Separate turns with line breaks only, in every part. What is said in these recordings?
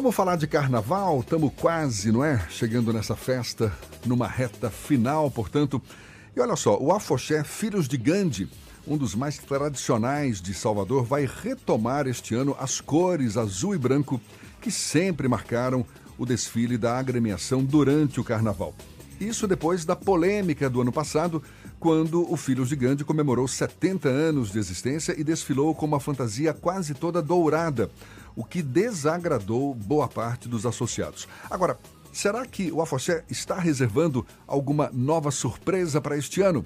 Vamos falar de carnaval? Estamos quase, não é? Chegando nessa festa, numa reta final, portanto. E olha só, o Afoxé Filhos de Gandhi, um dos mais tradicionais de Salvador, vai retomar este ano as cores azul e branco que sempre marcaram o desfile da agremiação durante o carnaval. Isso depois da polêmica do ano passado, quando o Filhos de Gandhi comemorou 70 anos de existência e desfilou com uma fantasia quase toda dourada, o que desagradou boa parte dos associados. Agora, será que o Afoxé está reservando alguma nova surpresa para este ano?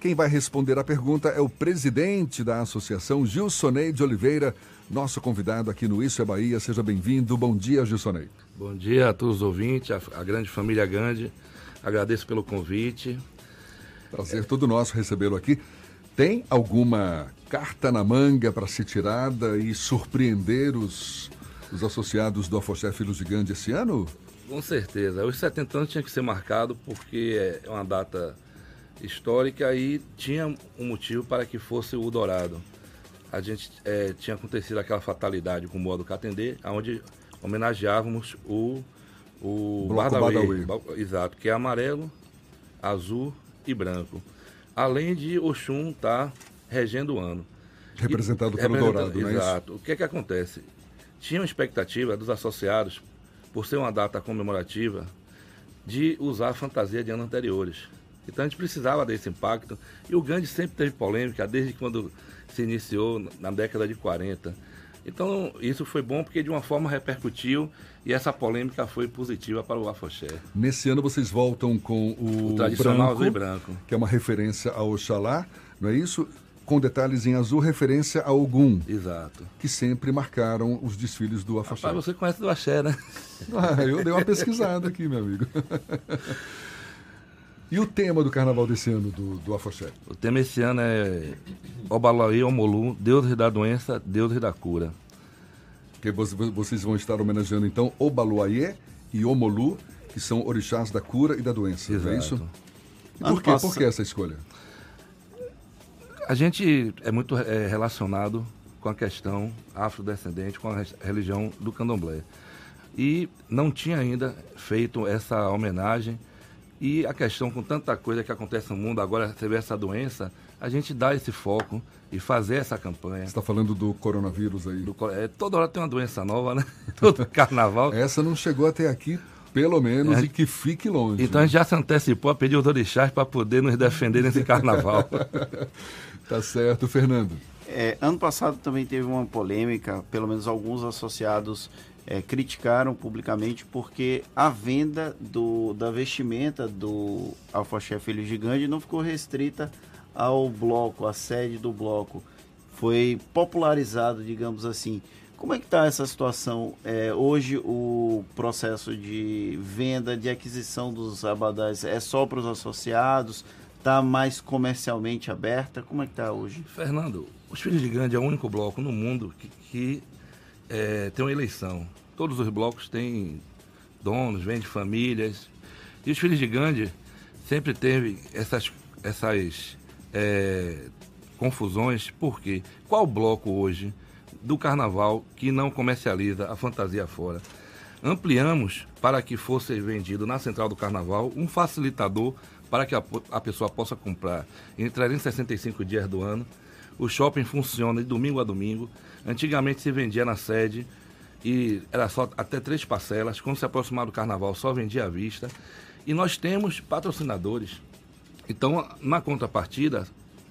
Quem vai responder a pergunta é o presidente da associação, Gilsonei de Oliveira, nosso convidado aqui no Isso é Bahia. Seja bem-vindo. Bom dia, Gilsonei.
Bom dia a todos os ouvintes, a, a grande família Gandhi. Agradeço pelo convite.
Prazer todo nosso recebê-lo aqui. Tem alguma carta na manga para ser tirada e surpreender os, os associados do Afoxé Filhos de Gandhi esse ano?
Com certeza. Os 70 anos tinha que ser marcado porque é uma data histórica e tinha um motivo para que fosse o Dourado. A gente é, tinha acontecido aquela fatalidade com o modo Catendê, onde homenageávamos o, o Badawi. Exato, que é amarelo, azul e branco. Além de Oxum estar regendo o ano.
Representado
E-
pelo
representa-
Dourado, não é isso?
Exato. O que é que acontece? Tinha uma expectativa dos associados, por ser uma data comemorativa, de usar a fantasia de anos anteriores. Então a gente precisava desse impacto. E o Gandhi sempre teve polêmica, desde quando se iniciou na década de 40. Então isso foi bom porque de uma forma repercutiu e essa polêmica foi positiva para o Afoxé.
Nesse ano vocês voltam com o,
O tradicional
branco,
azul e branco.
que é uma referência ao Oxalá, não é isso? Com detalhes em azul, referência ao Ogum,
Exato.
que sempre marcaram os desfiles do Afoxé.
Rapaz, você conhece do Axé, né?
Ah, eu dei uma pesquisada aqui, meu amigo. E o tema do carnaval desse ano do, do Afoxé?
O tema esse ano é Obalaí Omolu, deuses da doença, deuses da cura.
Que vo- vocês vão estar homenageando então Obaluayê e Omolu, que são orixás da cura e da doença, não é
Exato.
isso? E por
passa-
Por que essa escolha?
A gente é muito é, relacionado com a questão afrodescendente, com a religião do candomblé. E não tinha ainda feito essa homenagem. E a questão com tanta coisa que acontece no mundo, agora você vê essa doença, a gente dá esse foco e fazer essa campanha.
Você está falando do coronavírus aí.
Do é, toda hora tem uma doença nova, né? Todo carnaval.
Essa não chegou até aqui, pelo menos,
É.
e que fique longe.
Então a gente já se antecipou a pedir os orixás para poder nos defender nesse carnaval.
Tá certo, Fernando.
É, ano passado também teve uma polêmica, pelo menos alguns associados é, criticaram publicamente porque a venda do, da vestimenta do Alfaxé Filho Gigante não ficou restrita ao bloco, à sede do bloco. Foi popularizado, digamos assim. Como é que está essa situação? É, hoje o processo de venda, de aquisição dos abadás é só para os associados? Está mais comercialmente aberta? Como é que está hoje?
Fernando, os Filhos de Gandhi é o único bloco no mundo que, que, é, tem uma eleição. Todos os blocos têm donos, vêm de famílias. E os Filhos de Gandhi sempre teve essas, essas é, confusões. Por quê? Qual bloco hoje do carnaval que não comercializa a fantasia fora? Ampliamos para que fosse vendido na central do carnaval um facilitador para que a, a pessoa possa comprar em 365 dias do ano. O shopping funciona de domingo a domingo. Antigamente se vendia na sede e era só até três parcelas. Quando se aproximava do carnaval, só vendia à vista. E nós temos patrocinadores. Então, na contrapartida,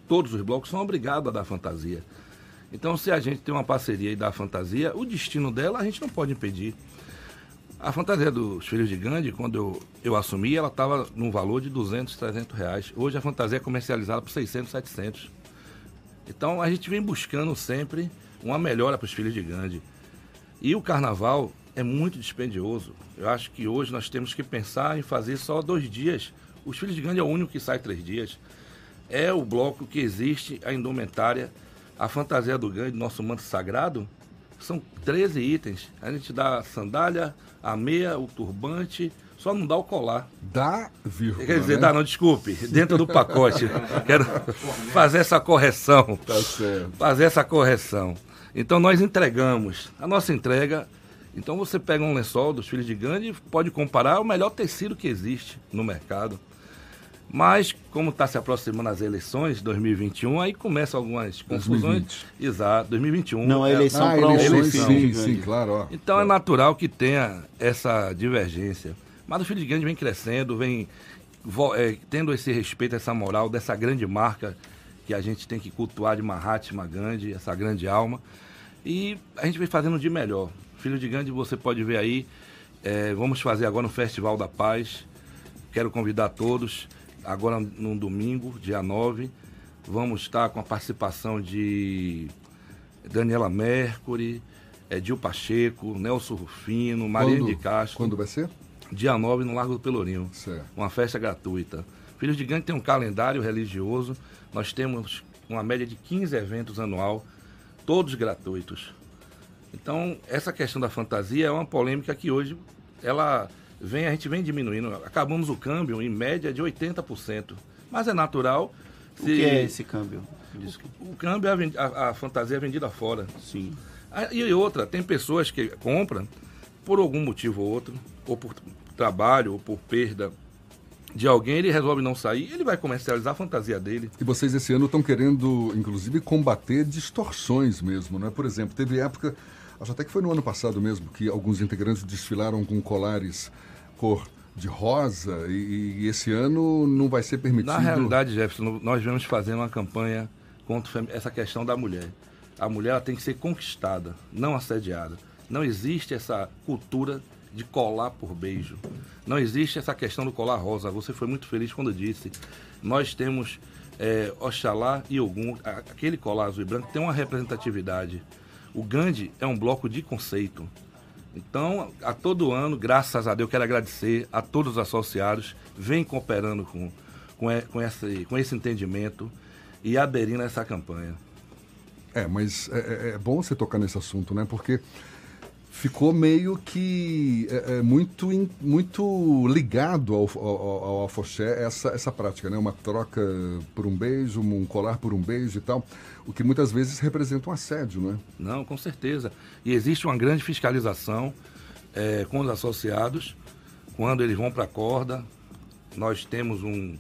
todos os blocos são obrigados a dar fantasia. Então, se a gente tem uma parceria e dá fantasia, o destino dela a gente não pode impedir. A fantasia dos Filhos de Gandhi, quando eu, eu assumi, ela estava num valor de 200, 300 reais. Hoje a fantasia é comercializada por 600, 700. Então a gente vem buscando sempre uma melhora para os Filhos de Gandhi. E o carnaval é muito dispendioso. Eu acho que hoje nós temos que pensar em fazer só dois dias. Os Filhos de Gandhi é o único que sai três dias. É o bloco que existe a indumentária, a fantasia do Gandhi, nosso manto sagrado. São 13 itens. A gente dá a sandália, a meia, o turbante, só não dá o colar.
Dá, vírgula,
Quer dizer,
né?
dá não, desculpe, dentro do pacote. Quero fazer essa correção.
Tá certo.
Fazer essa correção. Então nós entregamos. A nossa entrega Então você pega um lençol dos filhos de Gandhi e pode comparar é o melhor tecido que existe no mercado. Mas, como está se aproximando as eleições de 2021, aí começam algumas confusões.
2020.
Exato, 2021.
Não, a
É-
eleição
Ah,
para
eleições,
eleição.
sim, sim, claro. Ó.
Então é natural que tenha essa divergência. Mas o Filho de Gandhi vem crescendo, vem é, tendo esse respeito, essa moral dessa grande marca que a gente tem que cultuar de Mahatma Gandhi, essa grande alma. E a gente vem fazendo de melhor. Filho de Gandhi, você pode ver aí. é, vamos fazer agora no Festival da Paz. Quero convidar todos. Agora no domingo, dia 9, vamos estar com a participação de Daniela Mercury, Edil Pacheco, Nelson Rufino, Maria de Castro.
Quando vai ser?
Dia 9 no Largo do Pelourinho.
Certo.
Uma festa gratuita. Filhos de Gandhi tem um calendário religioso. Nós temos uma média de 15 eventos anual, todos gratuitos. Então, essa questão da fantasia é uma polêmica que hoje ela vem, a gente vem diminuindo. Acabamos o câmbio em média de 80%. Mas é natural.
O que é esse câmbio? Desculpa.
O câmbio, é a, a- a fantasia é vendida fora.
Sim.
Ah, E outra, tem pessoas que compram por algum motivo ou outro, ou por trabalho, ou por perda de alguém, ele resolve não sair, ele vai comercializar a fantasia dele.
E vocês esse ano estão querendo, inclusive, combater distorções mesmo, né? Por exemplo, teve época, acho até que foi no ano passado mesmo, que alguns integrantes desfilaram com colares cor de rosa e, e esse ano não vai ser permitido.
Na realidade, Jefferson, nós vamos fazer uma campanha contra essa questão da mulher. A mulher tem que ser conquistada, não assediada. Não existe essa cultura de colar por beijo. Não existe essa questão do colar rosa. Você foi muito feliz quando disse. Nós temos é, Oxalá e Ogum, aquele colar azul e branco tem uma representatividade. O Gandhi é um bloco de conceito. Então, a todo ano, graças a Deus, quero agradecer a todos os associados, vem cooperando com, com, com, esse, com esse entendimento e aderindo a essa campanha.
É, mas é, é- é bom você tocar nesse assunto, né? Porque ficou meio que é, é, muito, in- muito ligado ao, ao, ao afoxé essa, essa prática, né? Uma troca por um beijo, um colar por um beijo e tal, o que muitas vezes representa um assédio, né?
Não, com certeza. E existe uma grande fiscalização eh, com os associados. Quando eles vão para a corda, nós temos um-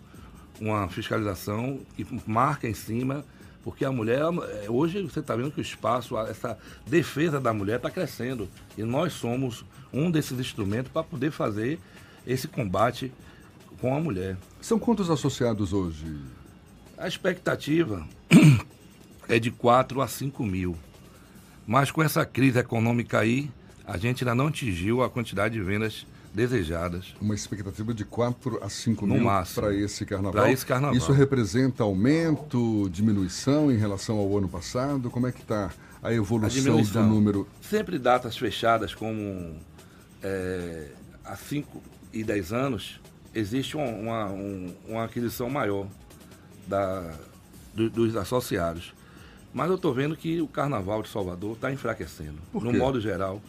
uma fiscalização que marca em cima, porque a mulher, eh, hoje você está vendo que o espaço, essa defesa da mulher está crescendo. E nós somos um desses instrumentos para poder fazer esse combate com a mulher.
São quantos associados hoje?
A expectativa é de 4 a 5 mil. Mas com essa crise econômica aí, a gente ainda não atingiu a quantidade de vendas desejadas.
Uma expectativa de 4 a 5
No
mil para esse carnaval.
Pra esse carnaval.
Isso representa aumento, diminuição em relação ao ano passado? Como é que está a
A
evolução do
diminuição.
número?
Sempre datas fechadas, como é, há 5 e 10 anos, existe uma, uma, um- uma aquisição maior da, do- dos associados. Mas eu estou vendo que o Carnaval de Salvador está enfraquecendo,
Por
no modo geral.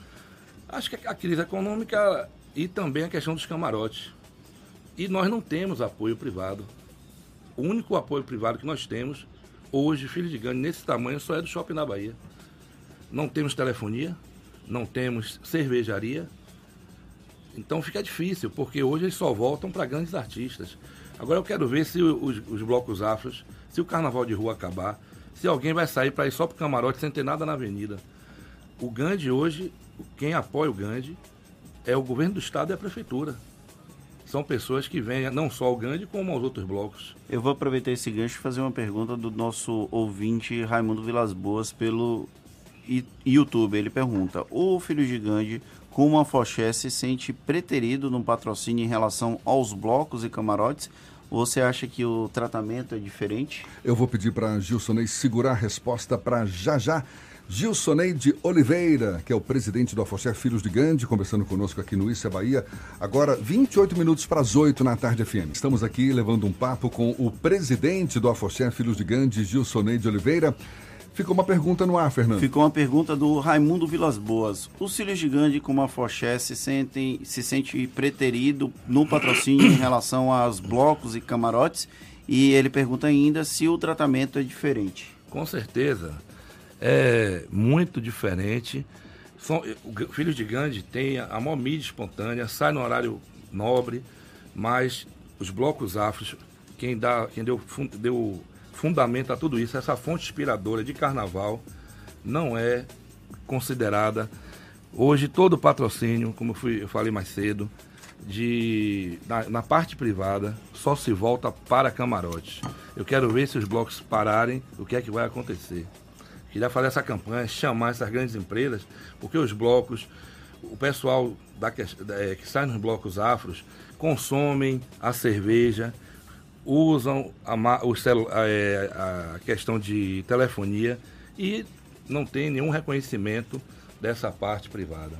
Acho que a crise econômica e também a questão dos camarotes. E nós não temos apoio privado. O único apoio privado que nós temos hoje, Filho de Gandhi, nesse tamanho, só é do Shopping na Bahia. Não temos telefonia, não temos cervejaria. Então fica difícil, porque hoje eles só voltam para grandes artistas. Agora eu quero ver se os, os blocos afros, se o carnaval de rua acabar, se alguém vai sair para ir só para o camarote sem ter nada na avenida. O Gandhi hoje, quem apoia o Gandhi é o governo do estado e a prefeitura. São pessoas que vêm não só ao Gandhi, como aos outros blocos.
Eu vou aproveitar esse gancho e fazer uma pergunta do nosso ouvinte Raimundo Vilas Boas pelo YouTube. Ele pergunta: O filho de Gandhi, como a Foché, se sente preterido no patrocínio em relação aos blocos e camarotes? Você acha que o tratamento é diferente?
Eu vou pedir para Gilsonei segurar a resposta para já já. Gilsonei de Oliveira, que é o presidente do Afoxé Filhos de Gandhi, conversando conosco aqui no Isso é Bahia. Agora, 28 minutos para as 8 na tarde FM. Estamos aqui levando um papo com o presidente do Afoxé Filhos de Gandhi, Gilsonei de Oliveira. Ficou uma pergunta no ar, Fernando.
Ficou uma pergunta do Raimundo Vilas Boas. Os filhos de Gandhi, como a Foché, se, sentem, se sente preterido no patrocínio em relação aos blocos e camarotes? E ele pergunta ainda se o tratamento é diferente.
Com certeza. É muito diferente. São, o Filhos de Gandhi tem a maior mídia espontânea, sai no horário nobre, mas os blocos afros, quem, dá, quem deu, deu fundamento a tudo isso, essa fonte inspiradora de carnaval, não é considerada. Hoje, todo o patrocínio, como eu, fui, eu falei mais cedo, de, na, na, parte privada, só se volta para camarotes. Eu quero ver se os blocos pararem, o que é que vai acontecer. Queria fazer essa campanha, chamar essas grandes empresas, porque os blocos, o pessoal da, é, que sai nos blocos afros, consomem a cerveja, usam a, o a, é, a questão de telefonia e não tem nenhum reconhecimento dessa parte privada.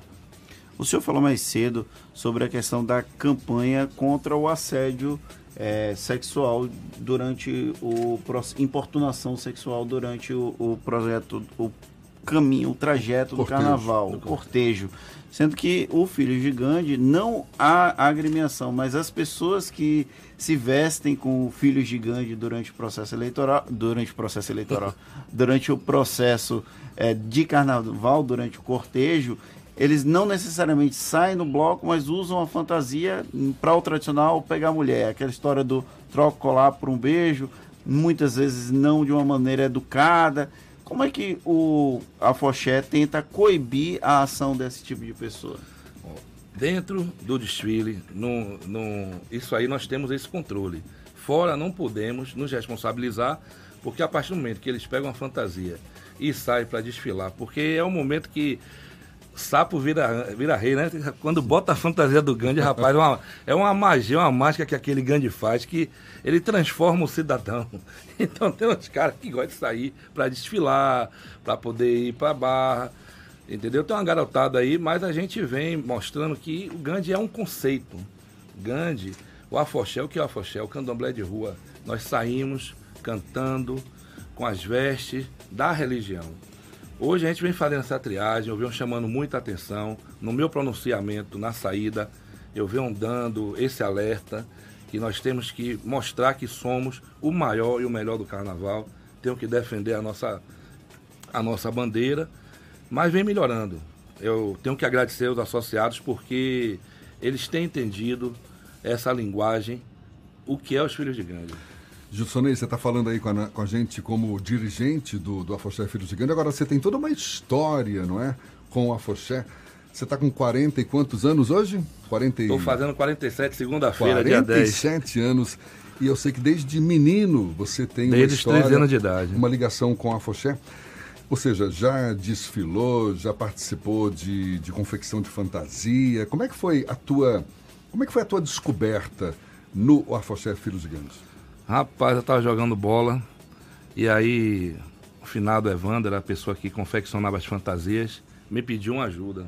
O senhor falou mais cedo sobre a questão da campanha contra o assédio é, sexual durante o importunação sexual durante o, o projeto, o caminho, o trajeto do carnaval, do o cortejo. Sendo que o filho gigante não há agremiação, mas as pessoas que se vestem com o filho gigante durante o processo eleitoral, durante o processo eleitoral, durante o processo é, de carnaval, durante o cortejo, eles não necessariamente saem no bloco, mas usam a fantasia para o tradicional pegar a mulher. Aquela história do troco colar por um beijo, muitas vezes não de uma maneira educada. Como é que o Afoxé tenta coibir a ação desse tipo de pessoa?
Dentro do desfile, no, no, isso aí nós temos esse controle. Fora não podemos nos responsabilizar, porque a partir do momento que eles pegam a fantasia e saem para desfilar, porque é o momento que sapo vira, vira rei, né? Quando bota a fantasia do Gandhi, rapaz, é uma, é uma magia, uma mágica que aquele Gandhi faz, que ele transforma o cidadão. Então tem uns caras que gostam de sair para desfilar, para poder ir para barra, entendeu? Tem uma garotada aí, mas a gente vem mostrando que o Gandhi é um conceito. Gandhi, o afoxé, o que é o afoxé? O candomblé de rua. Nós saímos cantando com as vestes da religião. Hoje a gente vem fazendo essa triagem, eu venho chamando muita atenção. No meu pronunciamento, na saída, eu venho dando esse alerta que nós temos que mostrar que somos o maior e o melhor do carnaval. Temos que defender a nossa, a nossa bandeira, mas vem melhorando. Eu tenho que agradecer aos associados porque eles têm entendido essa linguagem, o que é os filhos de Gandhi.
Gilsonei, você está falando aí com a, com a, gente como dirigente do, do Afoxé Filhos de Gandhi. Agora, você tem toda uma história, não é? Com o Afoxé. Você está com 40 e quantos anos hoje?
40 Estou fazendo 47, segunda-feira, dia 10.
47 anos. E eu sei que desde menino você tem
desde
uma história,
13 anos de idade.
uma ligação com a Afoxé. Ou seja, já desfilou, já participou de, de confecção de fantasia. Como é que foi a tua, como é que foi a tua descoberta no Afoxé Filhos de Gandhi?
Rapaz, eu tava jogando bola e aí o finado Evandro, a pessoa que confeccionava as fantasias, me pediu uma ajuda.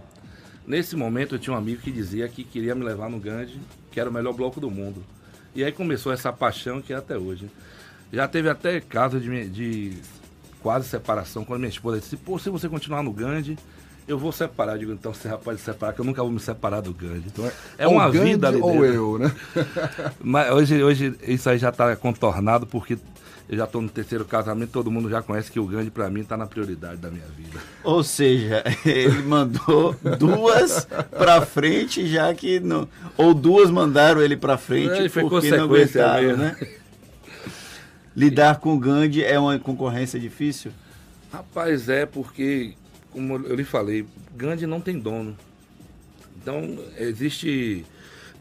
Nesse momento eu tinha um amigo que dizia que queria me levar no Gandhi, que era o melhor bloco do mundo. E aí começou essa paixão que é até hoje. Já teve até caso de, de quase separação quando minha esposa disse, pô, se você continuar no Gandhi, eu vou separar. Eu digo, então você pode separar, que eu nunca vou me separar do Gandhi. Então é,
é uma Gandhi vida ali ou eu, né?
Mas hoje, hoje isso aí já está contornado, porque eu já estou no terceiro casamento, todo mundo já conhece que o Gandhi, para mim, está na prioridade da minha vida.
Ou seja, ele mandou duas para frente, já que não. Ou duas mandaram ele para frente, é, foi porque não aguentaram, mesmo. né? Lidar com o Gandhi é uma concorrência difícil?
Rapaz, é porque como eu lhe falei, Gandhi não tem dono. Então, existe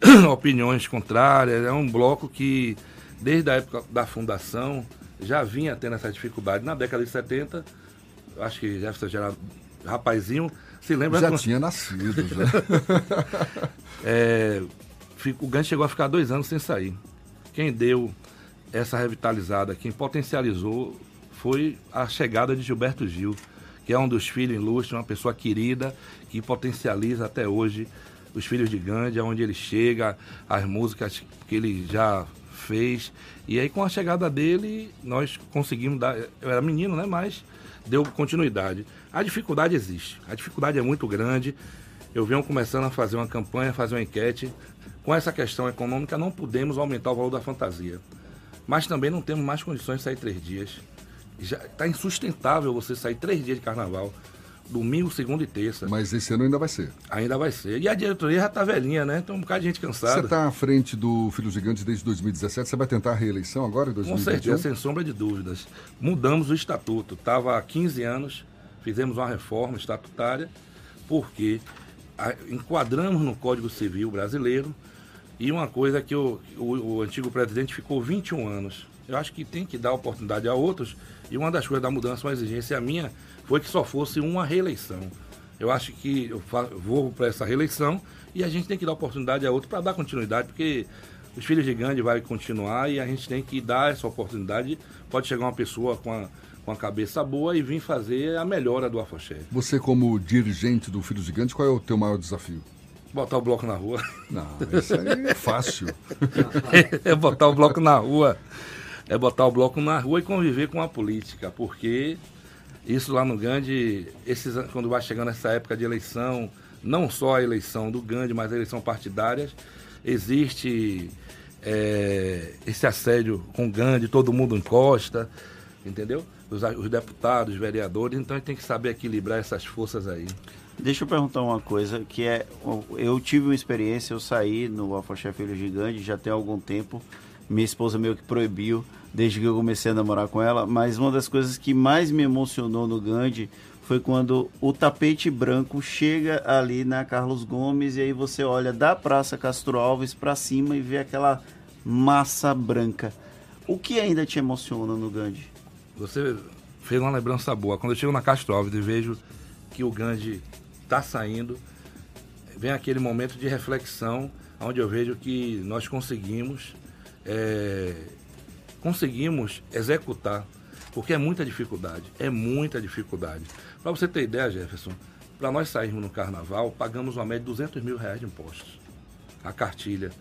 opiniões contrárias, é um bloco que, desde a época da fundação, já vinha tendo essa dificuldade. Na década de 70, acho que Jefferson já era rapazinho, se lembra...
Já tinha nascido, já.
é, o Gandhi chegou a ficar dois anos sem sair. Quem deu essa revitalizada, quem potencializou, foi a chegada de Gilberto Gil que é um dos filhos ilustres, uma pessoa querida, que potencializa até hoje os filhos de Gandhi, aonde ele chega, as músicas que ele já fez. E aí com a chegada dele, nós conseguimos dar. Eu era menino, né? Mas deu continuidade. A dificuldade existe. A dificuldade é muito grande. Eu venho começando a fazer uma campanha, fazer uma enquete. Com essa questão econômica, não podemos aumentar o valor da fantasia. Mas também não temos mais condições de sair três dias já está insustentável você sair três dias de carnaval. domingo, segunda e terça.
Mas esse ano ainda vai ser.
Ainda vai ser. E a diretoria já está velhinha, né? Tem um bocado de gente cansada.
Você está à frente do Filho Gigante desde 2017. Você vai tentar a reeleição agora, em 2021?
Com certeza, sem sombra de dúvidas. Mudamos o estatuto. Estava há 15 anos, fizemos uma reforma estatutária, porque enquadramos no Código Civil brasileiro e uma coisa que o, o, o antigo presidente ficou 21 anos. Eu acho que tem que dar oportunidade a outros. E uma das coisas da mudança, uma exigência minha, foi que só fosse uma reeleição. Eu acho que eu vou para essa reeleição e a gente tem que dar oportunidade a outro para dar continuidade, porque os filhos de Gandhi vai continuar e a gente tem que dar essa oportunidade. Pode chegar uma pessoa com a, com a cabeça boa e vir fazer a melhora do Afoxé.
Você, como dirigente do Filhos Gigantes, qual é o teu maior desafio?
Botar o bloco na rua.
Não, isso aí é fácil.
é botar o bloco na rua. É botar o bloco na rua e conviver com a política, porque isso lá no Gandhi, esses, quando vai chegando essa época de eleição, não só a eleição do Gandhi, mas a eleição partidária, existe é, esse assédio com o Gandhi, todo mundo encosta, entendeu? Os, os deputados, os vereadores, então a gente tem que saber equilibrar essas forças aí.
Deixa eu perguntar uma coisa, que é, eu tive uma experiência, eu saí no Alfa Filho Gigante já tem algum tempo, minha esposa meio que proibiu, desde que eu comecei a namorar com ela, mas uma das coisas que mais me emocionou no Gandhi foi quando o tapete branco chega ali na Carlos Gomes e aí você olha da Praça Castro Alves para cima e vê aquela massa branca. O que ainda te emociona no Gandhi?
Você fez uma lembrança boa. Quando eu chego na Castro Alves e vejo que o Gandhi está saindo, vem aquele momento de reflexão onde eu vejo que nós conseguimos é, conseguimos executar, porque é muita dificuldade, é muita dificuldade. Para você ter ideia, Jefferson, para nós sairmos no carnaval, pagamos uma média de 200 mil reais de impostos. A cartilha,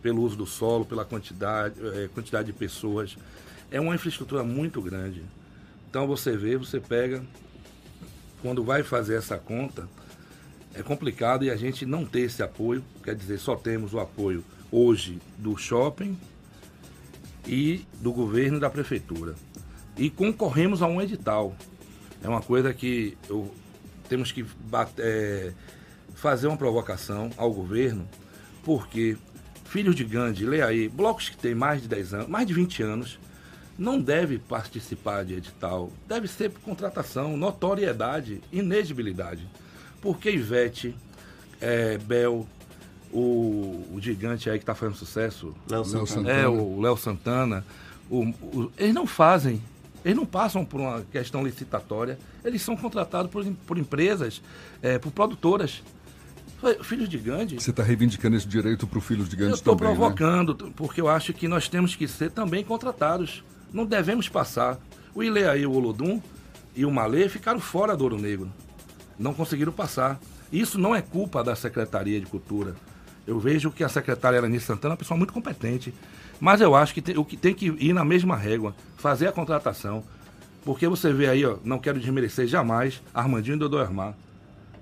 pelo uso do solo, pela quantidade, é, quantidade de pessoas. É uma infraestrutura muito grande. Então você vê, você pega, quando vai fazer essa conta, é complicado e a gente não ter esse apoio, quer dizer, só temos o apoio hoje do shopping, e do governo e da prefeitura. E concorremos a um edital. É uma coisa que eu, temos que bater, é, fazer uma provocação ao governo, porque filhos de Gandhi, lê aí, blocos que têm mais de 10 anos, mais de 20 anos, não deve participar de edital. Deve ser por contratação, notoriedade, inegibilidade. Porque Ivete, é, Bel, o, o gigante aí que está fazendo sucesso,
Léo Santana.
É, o Léo Santana, o, o, eles não fazem, eles não passam por uma questão licitatória, eles são contratados por, por empresas, é, por produtoras. Filhos de Gandhi.
Você está reivindicando esse direito para o Filhos de Gandhi
eu também,
Eu
estou provocando, né? porque eu acho que nós temos que ser também contratados. Não devemos passar. O Ileaí, o Olodum e o Malê ficaram fora do Ouro Negro. Não conseguiram passar. Isso não é culpa da Secretaria de Cultura. Eu vejo que a secretária Eleni Santana é uma pessoa muito competente. Mas eu acho que tem, o que tem que ir na mesma régua, fazer a contratação. Porque você vê aí, ó, não quero desmerecer jamais Armandinho e Dodô Armar.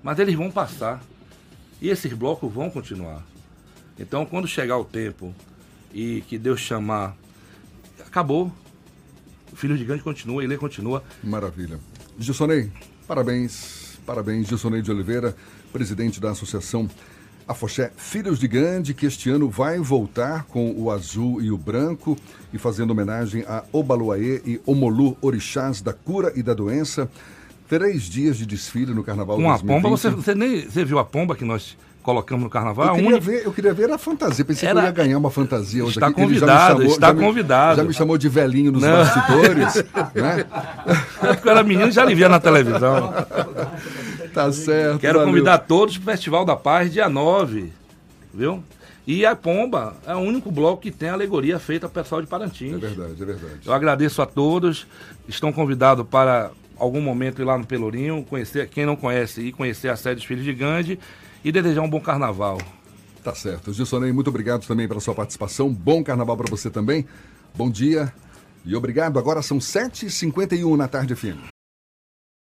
Mas eles vão passar. E esses blocos vão continuar. Então, quando chegar o tempo e que Deus chamar, acabou. Filho Gigante continua, ele continua.
Maravilha. Gilsonei, parabéns. Parabéns, Gilsonei de Oliveira, presidente da Associação a Foché Filhos de Gandhi, que este ano vai voltar com o azul e o branco e fazendo homenagem a Obaluaê e Omolu, orixás da cura e da doença. Três dias de desfile no Carnaval
Uma 2020. pomba, você, você, nem, você viu a pomba que nós colocamos no carnaval.
Eu queria, única... ver, eu queria ver a fantasia. Pensei Era... que eu ia ganhar uma fantasia hoje
está
aqui.
Convidado, chamou, está
já
convidado.
Me, já me chamou de velhinho nos Não. bastidores. né?
É eu era menino já lhe via na televisão.
Tá certo.
Quero valeu. convidar todos para o Festival da Paz, dia 9. Viu? E a Pomba é o único bloco que tem alegoria feita para o pessoal de Parantins.
É verdade, é verdade.
Eu agradeço a todos. Estão convidados para algum momento ir lá no Pelourinho, conhecer, quem não conhece, e conhecer a sede dos Filhos de Gandhi e desejar um bom carnaval.
Tá certo. Gilsonei, muito obrigado também pela sua participação. Bom carnaval para você também. Bom dia e obrigado. Agora são 7h51 na tarde, FM.